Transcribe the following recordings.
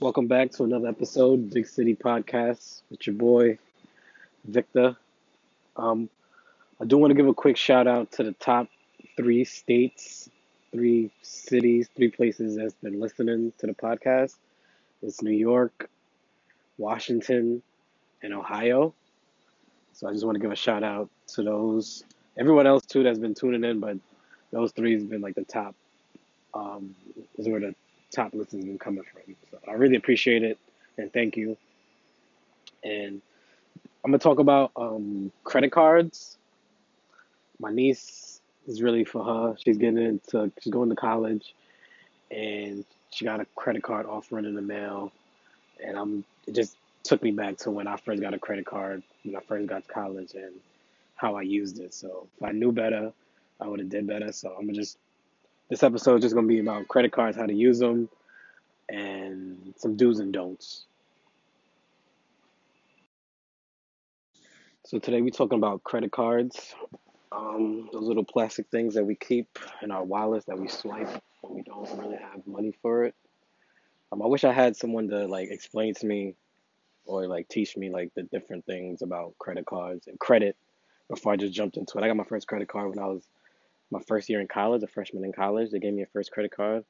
Welcome back to another episode, Big City Podcast, with your boy Victor. Um, I do want to give a quick shout out to the top three states, three cities, three places that's been listening to the podcast. It's New York, Washington, and Ohio. So I just want to give a shout out to those. Everyone else too that's been tuning in, but those three has been like the top. Um, is where the top listens been coming from. So I really appreciate it and thank you. And I'm gonna talk about um, credit cards. My niece is really for her. She's getting into she's going to college, and she got a credit card offering in the mail, and I'm it just took me back to when I first got a credit card when I first got to college and how I used it. So if I knew better, I would have did better. So I'm gonna just this episode is just gonna be about credit cards, how to use them, and some do's and don'ts. So today we're talking about credit cards. Um, those little plastic things that we keep in our wallets that we swipe when we don't really have money for it. Um, I wish I had someone to like explain to me or like teach me like the different things about credit cards and credit before I just jumped into it. I got my first credit card when I was my first year in college, a freshman in college. They gave me a first credit card.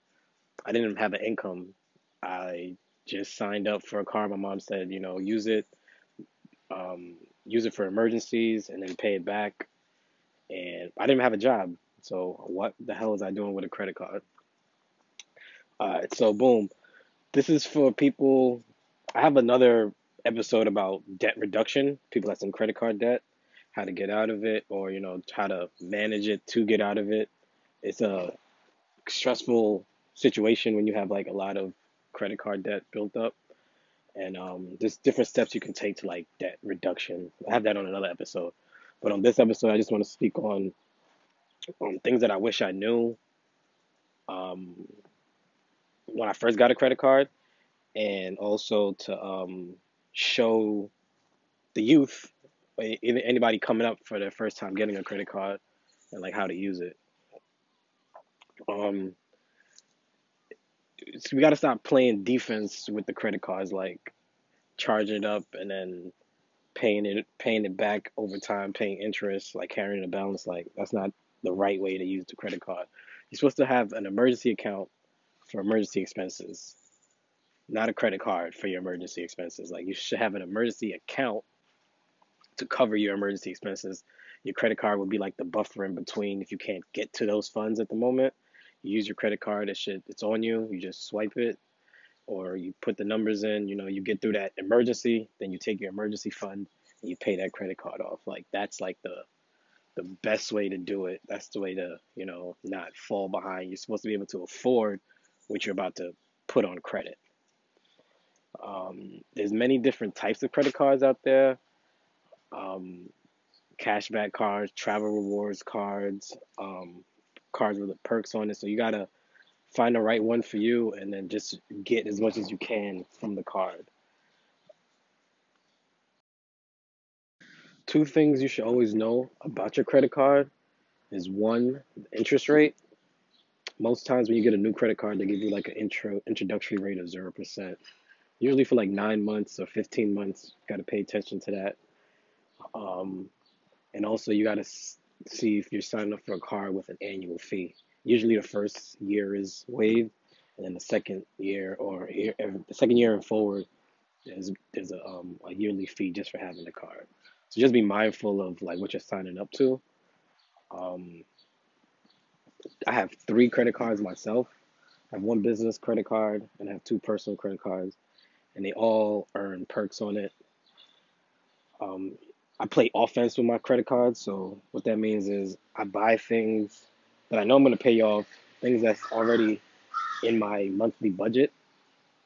I didn't have an income. I just signed up for a card. My mom said, you know, use it, um, use it for emergencies, and then pay it back. And I didn't have a job, so what the hell was I doing with a credit card? Uh, so boom, this is for people. I have another episode about debt reduction. People that's in credit card debt how to get out of it or you know how to manage it to get out of it. It's a stressful situation when you have like a lot of credit card debt built up. And um, there's different steps you can take to like debt reduction. I have that on another episode. But on this episode i just want to speak on on things that i wish i knew. Um, when i first got a credit card and also to um, show the youth anybody coming up for their first time getting a credit card and like how to use it. Um, so we got to stop playing defense with the credit cards, like charging it up and then paying it paying it back over time, paying interest, like carrying a balance. Like that's not the right way to use the credit card. You're supposed to have an emergency account for emergency expenses, not a credit card for your emergency expenses. Like you should have an emergency account to cover your emergency expenses. Your credit card would be like the buffer in between if you can't get to those funds at the moment. You use your credit card, it should it's on you. You just swipe it or you put the numbers in, you know, you get through that emergency, then you take your emergency fund and you pay that credit card off. Like that's like the the best way to do it. That's the way to, you know, not fall behind. You're supposed to be able to afford what you're about to put on credit. Um, there's many different types of credit cards out there um, cashback cards, travel rewards cards, um, cards with perks on it. So you gotta find the right one for you, and then just get as much as you can from the card. Two things you should always know about your credit card is one, interest rate. Most times when you get a new credit card, they give you like an intro introductory rate of zero percent. Usually for like nine months or fifteen months, you gotta pay attention to that. Um, and also, you got to see if you're signing up for a card with an annual fee. Usually, the first year is waived, and then the second year or year, the second year and forward, there's there's a um a yearly fee just for having the card. So just be mindful of like what you're signing up to. Um, I have three credit cards myself. I have one business credit card and I have two personal credit cards, and they all earn perks on it. Um, I play offense with my credit cards. So what that means is I buy things that I know I'm gonna pay off, things that's already in my monthly budget,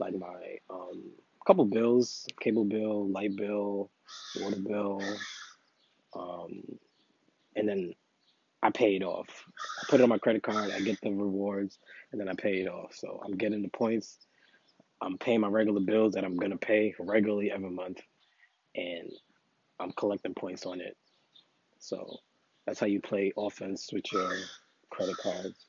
like my um, couple bills, cable bill, light bill, water bill, um, and then I pay it off. I put it on my credit card, I get the rewards, and then I pay it off. So I'm getting the points. I'm paying my regular bills that I'm gonna pay regularly every month, and I'm collecting points on it. So that's how you play offense with your credit cards.